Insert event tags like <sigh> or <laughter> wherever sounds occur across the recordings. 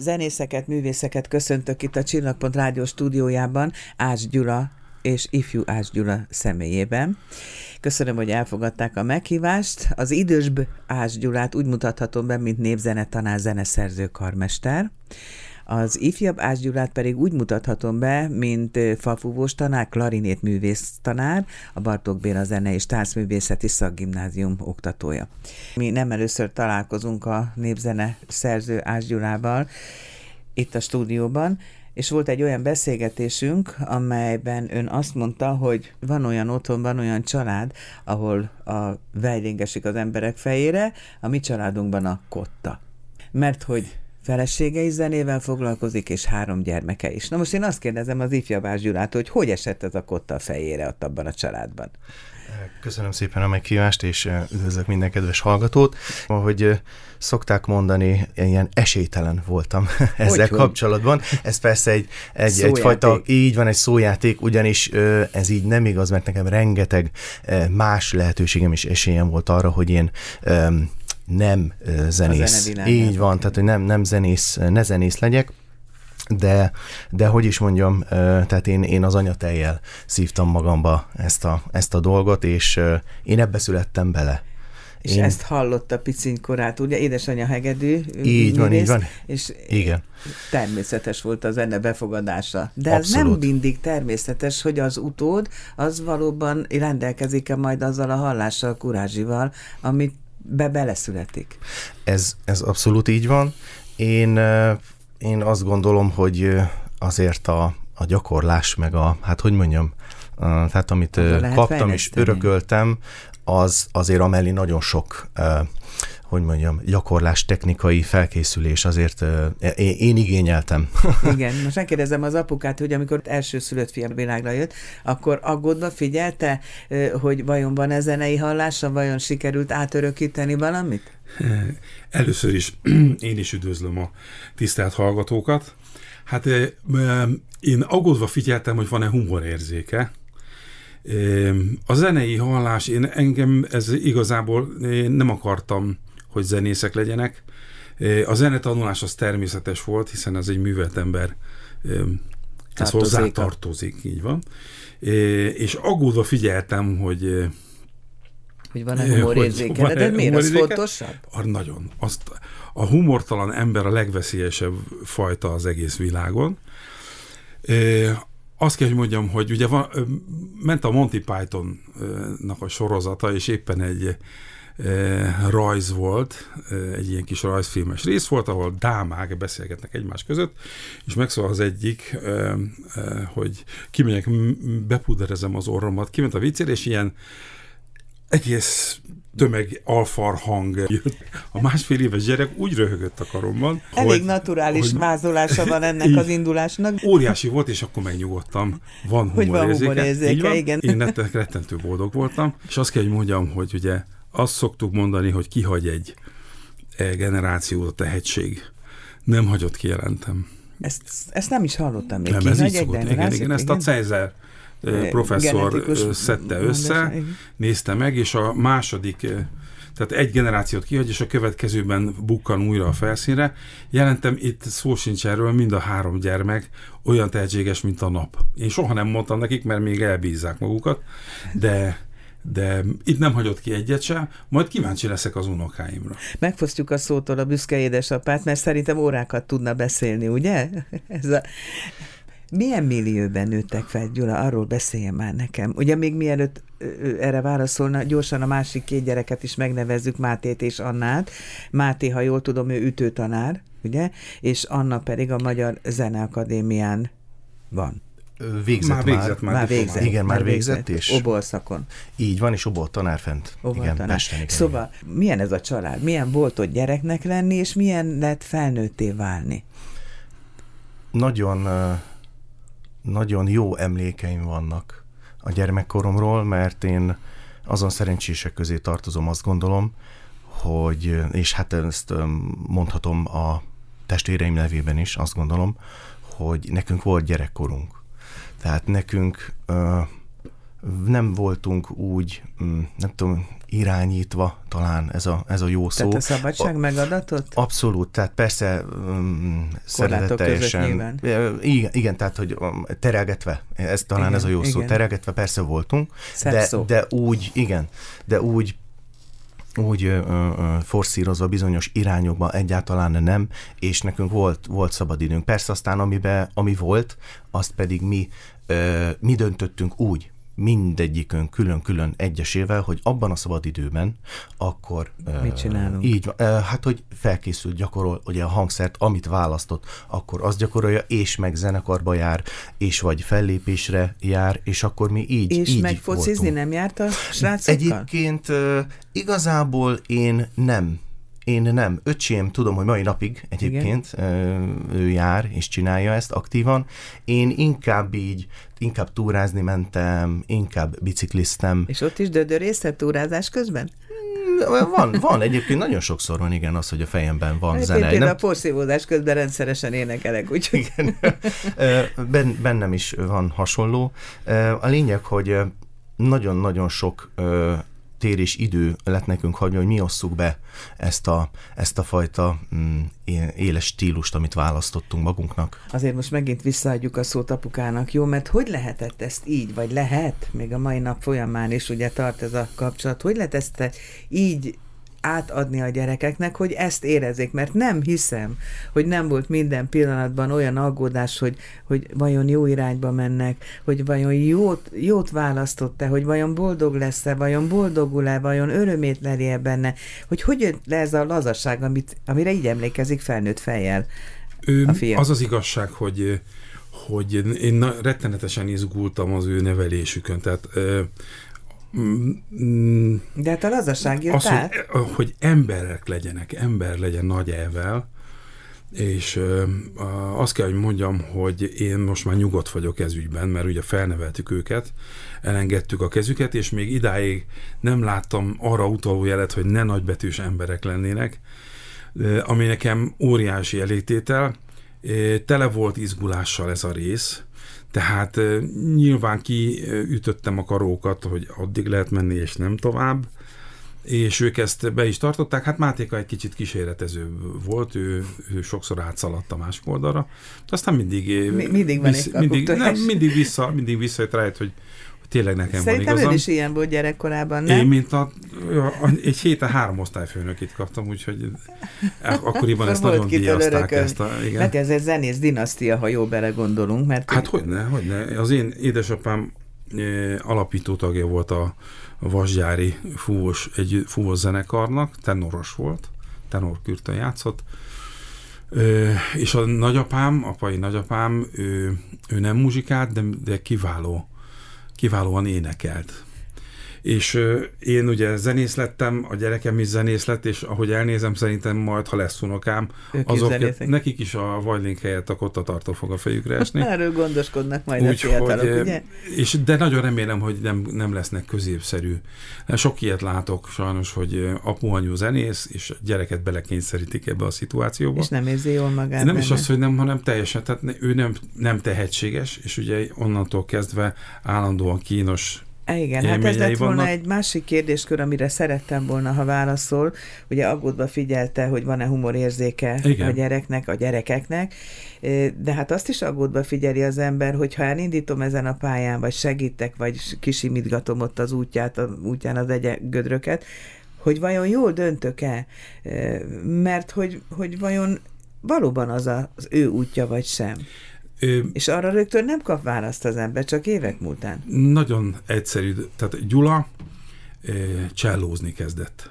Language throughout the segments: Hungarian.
Zenészeket, művészeket köszöntök itt a Csillagpont Rádió stúdiójában, Ács Gyula és ifjú Ács Gyula személyében. Köszönöm, hogy elfogadták a meghívást. Az idősbb Ács Gyulát úgy mutathatom be, mint névzenetanár, zeneszerző, karmester. Az ifjabb Ács Gyulát pedig úgy mutathatom be, mint falfúvós tanár, klarinét művész tanár, a Bartók Béla Zene és Táncművészeti Szakgimnázium oktatója. Mi nem először találkozunk a népzene szerző Ács Gyulával itt a stúdióban, és volt egy olyan beszélgetésünk, amelyben ön azt mondta, hogy van olyan otthon, van olyan család, ahol a vejlingesik az emberek fejére, a mi családunkban a kotta. Mert hogy felesége is zenével foglalkozik, és három gyermeke is. Na most én azt kérdezem az ifjabás Gyulától, hogy hogy esett ez a kotta a fejére ott abban a családban? Köszönöm szépen a meghívást, és üdvözlök minden kedves hallgatót. Ahogy szokták mondani, ilyen esélytelen voltam <laughs> ezzel hogy, kapcsolatban. Ez persze egy, egy, egyfajta, így van, egy szójáték, ugyanis ez így nem igaz, mert nekem rengeteg más lehetőségem és esélyem volt arra, hogy én nem zenész. Így van, tehát hogy nem, nem zenész, ne zenész legyek de, de hogy is mondjam, tehát én, én az anyatejjel szívtam magamba ezt a, ezt a dolgot, és én ebbe születtem bele. És én... ezt hallotta piciny korát, ugye édesanyja hegedű. Így van, így van. És Igen. természetes volt a zene befogadása. De Abszolút. ez nem mindig természetes, hogy az utód az valóban rendelkezik-e majd azzal a hallással, kurázsival, amit be beleszületik. Ez, ez abszolút így van. Én, én azt gondolom, hogy azért a, a gyakorlás, meg a, hát hogy mondjam, tehát amit kaptam és örököltem, az azért amellé nagyon sok hogy mondjam, gyakorlás, technikai felkészülés azért uh, én, én igényeltem. <laughs> Igen, most megkérdezem az apukát, hogy amikor elsőszülött fiam világra jött, akkor aggódva figyelte, hogy vajon van e zenei hallása, vajon sikerült átörökíteni valamit? Először is <clears throat> én is üdvözlöm a tisztelt hallgatókat. Hát én aggódva figyeltem, hogy van-e humorérzéke. A zenei hallás, én engem ez igazából én nem akartam hogy zenészek legyenek. A zenetanulás az természetes volt, hiszen ez egy művelt ember ez hozzátartozik, így van. És aggódva figyeltem, hogy hogy van-e humorérzéke, de miért az fontosabb? Nagyon. Azt, a humortalan ember a legveszélyesebb fajta az egész világon. Azt kell, hogy mondjam, hogy ugye van, ment a Monty Pythonnak a sorozata, és éppen egy rajz volt, egy ilyen kis rajzfilmes rész volt, ahol dámák beszélgetnek egymás között, és megszól az egyik, hogy kimegyek, bepuderezem az orromat, kiment a viccére, és ilyen egész tömeg alfar hang jött. A másfél éves gyerek úgy röhögött a karomban. Elég hogy, naturális hogy, vázolása van ennek <laughs> így, az indulásnak. Óriási volt, és akkor megnyugodtam. Van humorérzéke. igen. Én rettentő boldog voltam, és azt kell, hogy mondjam, hogy ugye azt szoktuk mondani, hogy kihagy egy e generációt a tehetség. Nem hagyott ki, jelentem. Ezt, ezt nem is hallottam még. Nem, ez így szokott. Igen, igen, ezt a Cézer professzor szedte össze, nézte meg, és a második, tehát egy generációt kihagy, és a következőben bukkan újra a felszínre. Jelentem, itt szó sincs erről, mind a három gyermek olyan tehetséges, mint a nap. Én soha nem mondtam nekik, mert még elbízzák magukat, de de itt nem hagyott ki egyet sem, majd kíváncsi leszek az unokáimra. Megfosztjuk a szótól a büszke édesapát, mert szerintem órákat tudna beszélni, ugye? <laughs> Ez a... Milyen millióben nőttek fel, Gyula? Arról beszéljen már nekem. Ugye még mielőtt erre válaszolna, gyorsan a másik két gyereket is megnevezzük, Mátét és Annát. Máté, ha jól tudom, ő ütőtanár, ugye? És Anna pedig a Magyar Zeneakadémián van. Végzett már. Végzett már, már végzett. Igen, már, már végzett. végzett és obol szakon. Így van, és obol tanár fent. Obol igen, tanár. Pesten, igen, szóval igen. milyen ez a család? Milyen volt ott gyereknek lenni, és milyen lett felnőtté válni? Nagyon, nagyon jó emlékeim vannak a gyermekkoromról, mert én azon szerencsések közé tartozom, azt gondolom, hogy, és hát ezt mondhatom a testvéreim nevében is, azt gondolom, hogy nekünk volt gyerekkorunk. Tehát nekünk nem voltunk úgy, mm, nem tudom, irányítva talán ez a, ez a jó szó. Tehát a szabadság a, megadatott? Abszolút, tehát persze um, szeretetesen. Igen, igen, tehát hogy um, terelgetve, ez talán igen, ez a jó igen. szó, terelgetve persze voltunk, de, de úgy, igen, de úgy úgy ö, ö, forszírozva bizonyos irányokba egyáltalán nem, és nekünk volt, volt szabadidőnk. Persze aztán amibe, ami volt, azt pedig mi, ö, mi döntöttünk úgy, mindegyikön külön-külön egyesével, hogy abban a szabad időben akkor... Mit csinálunk? Így, hát, hogy felkészült, gyakorol, ugye a hangszert, amit választott, akkor azt gyakorolja, és meg zenekarba jár, és vagy fellépésre jár, és akkor mi így És így meg focizni nem járt a srácokkal? Egyébként igazából én nem én nem. Öcsém, tudom, hogy mai napig egyébként Igen. ő jár és csinálja ezt aktívan. Én inkább így, inkább túrázni mentem, inkább bicikliztem. És ott is dödörészett túrázás közben? Hmm, van, van, egyébként nagyon sokszor van, igen, az, hogy a fejemben van hát zene. Például nem... a porszívódás közben rendszeresen énekelek, úgyhogy... Igen. Ben, bennem is van hasonló. A lényeg, hogy nagyon-nagyon sok tér és idő lett nekünk hagyni, hogy mi osszuk be ezt a, ezt a fajta mm, éles stílust, amit választottunk magunknak. Azért most megint visszaadjuk a szót apukának, jó? Mert hogy lehetett ezt így, vagy lehet, még a mai nap folyamán is ugye tart ez a kapcsolat, hogy lehet ezt így átadni a gyerekeknek, hogy ezt érezzék, mert nem hiszem, hogy nem volt minden pillanatban olyan aggódás, hogy, hogy vajon jó irányba mennek, hogy vajon jót, jót választott-e, hogy vajon boldog lesz-e, vajon boldogul-e, vajon örömét leli-e benne, hogy hogy jött le ez a lazaság, amit, amire így emlékezik felnőtt fejjel ő, a fiam. Az az igazság, hogy hogy én rettenetesen izgultam az ő nevelésükön, tehát de hát a lazaság jött az, át. Hogy, hogy emberek legyenek, ember legyen nagy elvel, és uh, azt kell, hogy mondjam, hogy én most már nyugodt vagyok ez ügyben, mert ugye felneveltük őket, elengedtük a kezüket, és még idáig nem láttam arra utaló jelet, hogy ne nagybetűs emberek lennének, ami nekem óriási elégtétel. Tele volt izgulással ez a rész, tehát nyilván kiütöttem a karókat, hogy addig lehet menni, és nem tovább, és ők ezt be is tartották. Hát Mátéka egy kicsit kísérletező volt, ő, ő sokszor átszaladt a másik oldalra, aztán mindig... Mi, mindig van mindig, nem, mindig, vissza, mindig visszajött rá, hogy tényleg nekem Szerintem van igazam. is ilyen volt gyerekkorában, nem? Én, mint a, egy héten három osztályfőnökit kaptam, úgyhogy akkoriban ezt nagyon díjazták. Ezt a, igen. Mert ez egy zenész dinasztia, ha jó belegondolunk. Mert hát hogyne, hogyne. Az én édesapám eh, alapító tagja volt a Vasgyári fúvós, egy fúvós zenekarnak, tenoros volt, tenorkürtön játszott, Ö, és a nagyapám, apai nagyapám, ő, ő nem muzsikált, de, de kiváló kiválóan énekelt. És én ugye zenész lettem, a gyerekem is zenész lett, és ahogy elnézem, szerintem majd, ha lesz unokám, ők azok, nekik is a vajlink helyett a kottatartó fog a fejükre esni. Erről gondoskodnak majd Úgy, a fiatalok, hogy, ugye? És, de nagyon remélem, hogy nem, nem lesznek középszerű. Sok ilyet látok sajnos, hogy apu anyu zenész, és a gyereket belekényszerítik ebbe a szituációba. És nem érzi jól magát. Nem benne. is az, hogy nem, hanem teljesen, tehát ő nem, nem tehetséges, és ugye onnantól kezdve állandóan kínos igen, hát ez lett volna vannak. egy másik kérdéskör, amire szerettem volna, ha válaszol. Ugye aggódva figyelte, hogy van-e humorérzéke Igen. a gyereknek, a gyerekeknek, de hát azt is aggódva figyeli az ember, hogy ha elindítom ezen a pályán, vagy segítek, vagy kisimítgatom ott az útját, a, útján az gödröket, hogy vajon jól döntök-e, mert hogy, hogy vajon valóban az a, az ő útja, vagy sem. Ö, és arra rögtön nem kap választ az ember, csak évek múltán. Nagyon egyszerű. Tehát Gyula csellózni kezdett.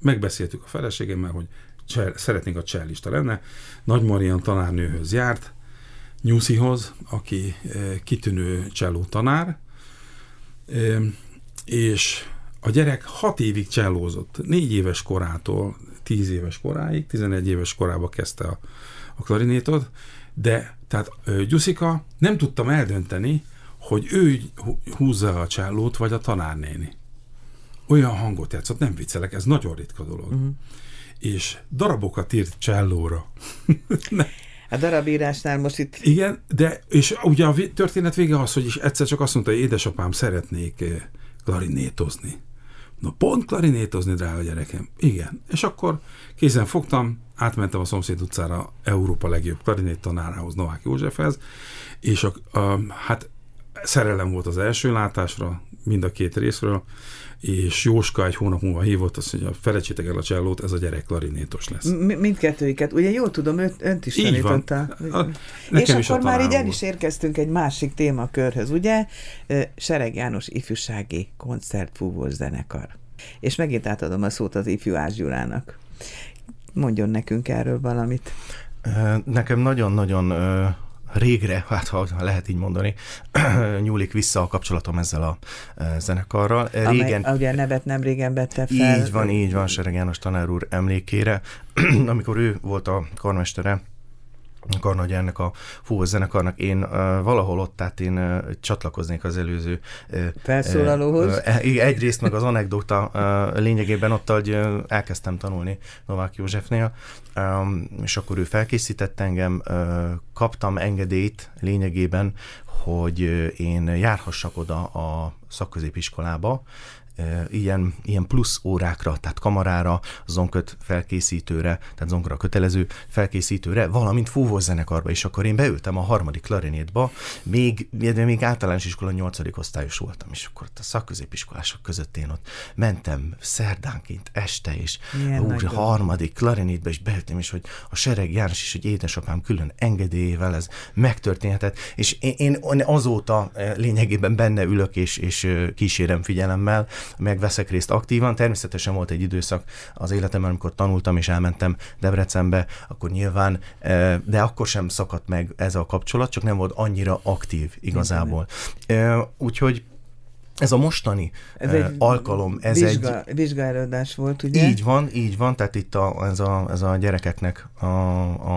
Megbeszéltük a feleségemmel, hogy csel, szeretnénk a csellista lenne. Nagy Marian tanárnőhöz járt, Nyuszihoz, aki kitűnő cselló tanár, és a gyerek hat évig csellózott. Négy éves korától tíz éves koráig, 11 éves korába kezdte a, a klarinétot, de tehát Gyuszika nem tudtam eldönteni, hogy ő húzza a csellót, vagy a tanárnéni. Olyan hangot játszott, nem viccelek, ez nagyon ritka dolog. Uh-huh. És darabokat írt csellóra. <laughs> A darabírásnál most itt... Igen, de és ugye a történet vége az, hogy is egyszer csak azt mondta, hogy édesapám szeretnék klarinétozni. Na pont klarinétozni, drága gyerekem. Igen. És akkor kézen fogtam, átmentem a szomszéd utcára Európa legjobb klarinét tanárához, Novák Józsefhez, és a, a, hát szerelem volt az első látásra, mind a két részről, és Jóska egy hónap múlva hívott, azt mondja, felejtsétek el a csellót, ez a gyerek klarinétos lesz. M- mindkettőiket, ugye jól tudom, önt, önt is így tanította. Van. A, és akkor már így el is érkeztünk egy másik témakörhöz, ugye? Sereg János ifjúsági koncertfúvós zenekar. És megint átadom a szót az ifjú Ás Gyulának. Mondjon nekünk erről valamit. Nekem nagyon-nagyon régre, hát ha lehet így mondani, <clears throat> nyúlik vissza a kapcsolatom ezzel a zenekarral. Régen, Amely, ugye nevet nem régen vette fel. Így van, így van, Sereg János tanár úr emlékére, <clears throat> amikor ő volt a karmestere, Karnagy ennek a fúvós zenekarnak. Én uh, valahol ott, tehát én uh, csatlakoznék az előző uh, felszólalóhoz. Uh, egyrészt meg az anekdota uh, lényegében ott, hogy uh, elkezdtem tanulni Novák Józsefnél, um, és akkor ő felkészített engem, uh, kaptam engedélyt lényegében, hogy én járhassak oda a szakközépiskolába, ilyen, ilyen plusz órákra, tehát kamarára, zonköt felkészítőre, tehát zongora kötelező felkészítőre, valamint fúvós zenekarba, és akkor én beültem a harmadik klarinétba, még, még általános iskola nyolcadik osztályos voltam, és akkor a szakközépiskolások között én ott mentem szerdánként este, és úgy a harmadik klarinétbe is beültem, és hogy a sereg János is, hogy édesapám külön engedélyével ez megtörténhetett, és én, én azóta lényegében benne ülök, és, és kísérem figyelemmel, megveszek részt aktívan. Természetesen volt egy időszak az életemben, amikor tanultam és elmentem Debrecenbe, akkor nyilván, eh, de akkor sem szakadt meg ez a kapcsolat, csak nem volt annyira aktív igazából. Eh, úgyhogy ez a mostani ez egy alkalom, ez vizsga, egy... Vizsgálódás volt, ugye? Így van, így van, tehát itt a, ez, a, ez a gyerekeknek, a,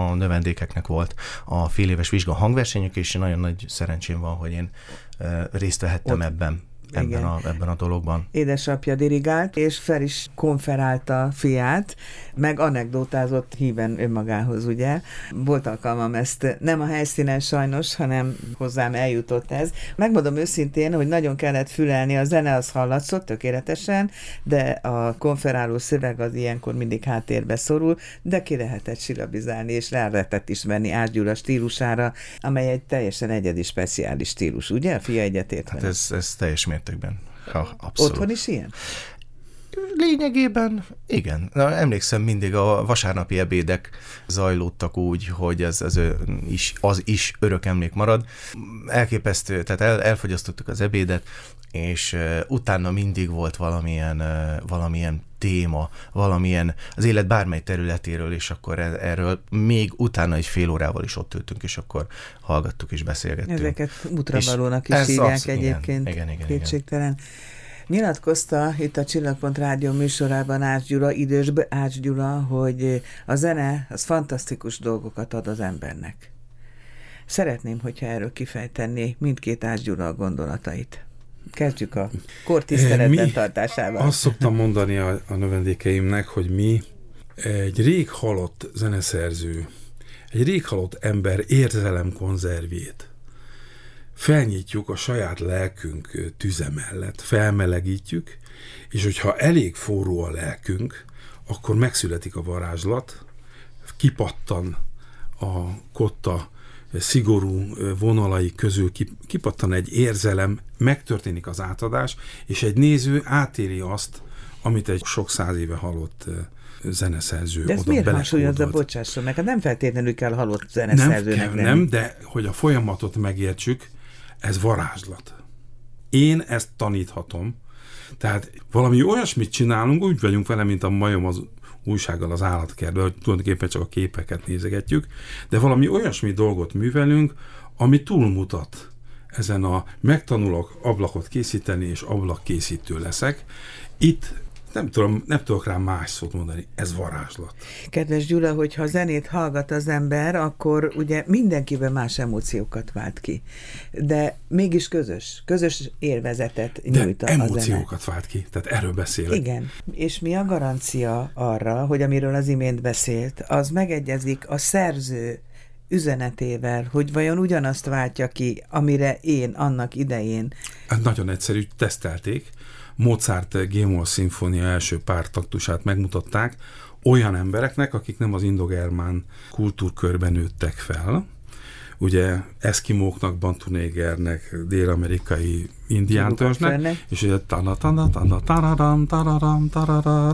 a növendékeknek volt a fél éves vizsga hangversenyük, és nagyon nagy szerencsém van, hogy én részt vehettem Ott ebben ebben a, ebben a dologban. Édesapja dirigált, és fel is konferálta fiát, meg anekdotázott híven önmagához, ugye. Volt alkalmam ezt, nem a helyszínen sajnos, hanem hozzám eljutott ez. Megmondom őszintén, hogy nagyon kellett fülelni, a zene az hallatszott tökéletesen, de a konferáló szöveg az ilyenkor mindig háttérbe szorul, de ki lehetett silabizálni, és rá lehetett ismerni Ásgyula stílusára, amely egy teljesen egyedi, speciális stílus, ugye? A fia egyetért. Hát ez, ez teljes mértékben. Ha, abszolút. Otthon is ilyen? Lényegében igen. Na, emlékszem mindig a vasárnapi ebédek zajlódtak úgy, hogy ez, ez is, az is örök emlék marad. Elképesztő, tehát el, elfogyasztottuk az ebédet, és utána mindig volt valamilyen, valamilyen téma, valamilyen az élet bármely területéről, és akkor e, erről még utána egy fél órával is ott ültünk, és akkor hallgattuk és beszélgettünk. Ezeket útravalónak is hívják az, egyébként, igen, igen, igen, kétségtelen. Igen. Nyilatkozta itt a Csillagpont Rádió műsorában Ács Gyula, idősbe Ács Gyula, hogy a zene az fantasztikus dolgokat ad az embernek. Szeretném, hogyha erről kifejtené mindkét Ács Gyula a gondolatait. Kezdjük a mi, tartásával. Azt szoktam mondani a, a növendékeimnek, hogy mi egy rég halott zeneszerző, egy rég halott ember érzelem konzervjét felnyitjuk a saját lelkünk tüze mellett, felmelegítjük, és hogyha elég forró a lelkünk, akkor megszületik a varázslat, kipattan a kotta szigorú vonalai közül kipattan egy érzelem, megtörténik az átadás, és egy néző átéri azt, amit egy sok száz éve halott zeneszerző De ez oda miért hangsúlyozza, bocsásson meg, hát nem feltétlenül kell halott zeneszerzőnek nem, kell, nem, de hogy a folyamatot megértsük, ez varázslat. Én ezt taníthatom. Tehát valami olyasmit csinálunk, úgy vagyunk vele, mint a majom az újsággal az állatkertben, hogy tulajdonképpen csak a képeket nézegetjük, de valami olyasmi dolgot művelünk, ami túlmutat ezen a megtanulok ablakot készíteni, és ablakkészítő leszek. Itt nem, tudom, nem tudok rá más szót mondani, ez varázslat. Kedves Gyula, hogyha zenét hallgat az ember, akkor ugye mindenkiben más emóciókat vált ki. De mégis közös, közös élvezetet nyújt a emóciókat vált ki, tehát erről beszélek. Igen, és mi a garancia arra, hogy amiről az imént beszélt, az megegyezik a szerző üzenetével, hogy vajon ugyanazt váltja ki, amire én annak idején. Hát nagyon egyszerű, tesztelték. Mozart Gémol szimfónia első pár taktusát megmutatták olyan embereknek, akik nem az indogermán kultúrkörben nőttek fel, ugye eszkimóknak, bantunégernek, dél-amerikai indiántörzsnek, és ugye tana tana tana tararam tararam tararam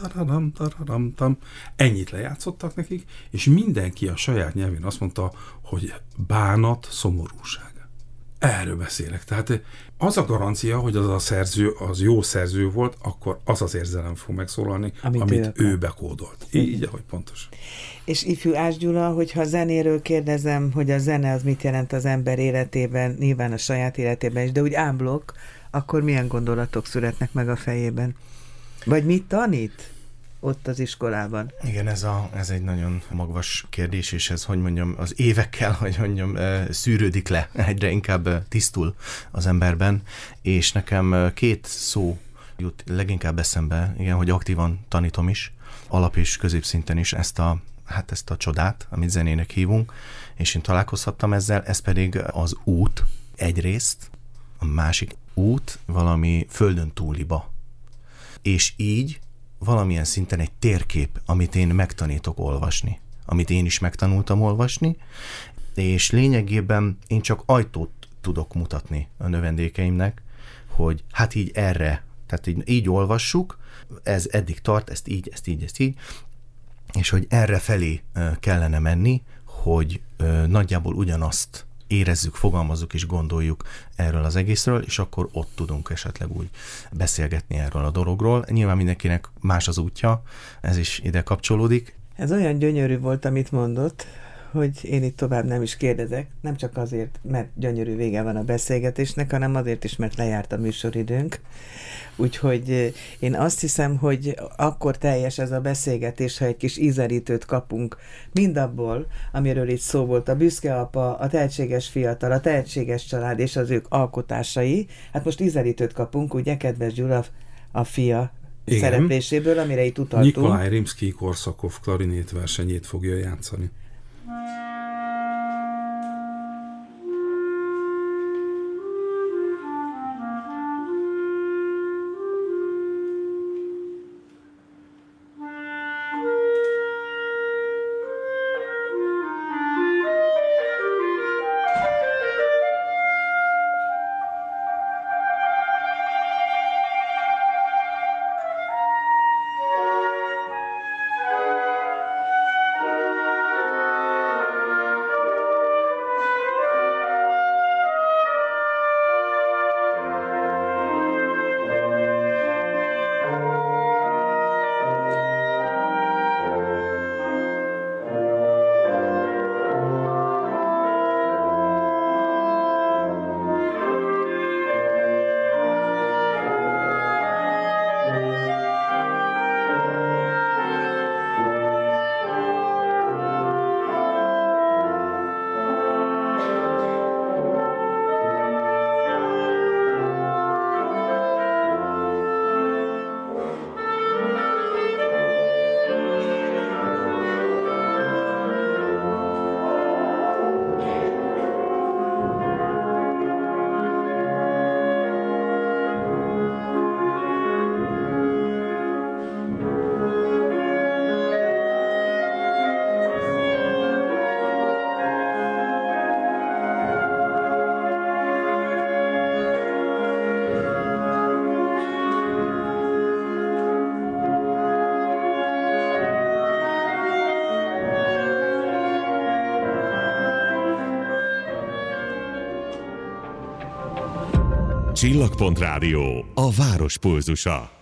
tararam tararam tam ennyit lejátszottak nekik, és mindenki a saját nyelvén azt mondta, hogy bánat, szomorúság. Erről beszélek. Tehát az a garancia, hogy az a szerző az jó szerző volt, akkor az az érzelem fog megszólalni, amit, amit ő, ő bekódolt. Így, ahogy pontos. És ifjú Ás Gyula, hogyha zenéről kérdezem, hogy a zene az mit jelent az ember életében, nyilván a saját életében is, de úgy ámblok, akkor milyen gondolatok születnek meg a fejében? Vagy mit tanít? Ott az iskolában? Igen, ez, a, ez egy nagyon magvas kérdés, és ez, hogy mondjam, az évekkel, <laughs> hogy mondjam, szűrődik le, egyre inkább tisztul az emberben, és nekem két szó jut leginkább eszembe, igen, hogy aktívan tanítom is, alap és középszinten is ezt a, hát ezt a csodát, amit zenének hívunk, és én találkozhattam ezzel, ez pedig az út egyrészt, a másik út valami földön túliba. És így valamilyen szinten egy térkép, amit én megtanítok olvasni, amit én is megtanultam olvasni, és lényegében én csak ajtót tudok mutatni a növendékeimnek, hogy hát így erre, tehát így, így olvassuk, ez eddig tart, ezt így, ezt így, ezt így, és hogy erre felé kellene menni, hogy nagyjából ugyanazt érezzük, fogalmazzuk és gondoljuk erről az egészről, és akkor ott tudunk esetleg úgy beszélgetni erről a dologról. Nyilván mindenkinek más az útja, ez is ide kapcsolódik. Ez olyan gyönyörű volt, amit mondott, hogy én itt tovább nem is kérdezek, nem csak azért, mert gyönyörű vége van a beszélgetésnek, hanem azért is, mert lejárt a műsoridőnk. Úgyhogy eh, én azt hiszem, hogy akkor teljes ez a beszélgetés, ha egy kis ízelítőt kapunk mindabból, amiről itt szó volt, a büszke apa, a tehetséges fiatal, a tehetséges család és az ők alkotásai. Hát most ízelítőt kapunk, ugye, kedves Gyula, a fia igen. szerepléséből, amire itt utaltunk. Nikolaj Rimsky-Korszakov klarinét versenyét fogja játszani. Mm-hmm. Csillagpont Rádió, a város pulzusa.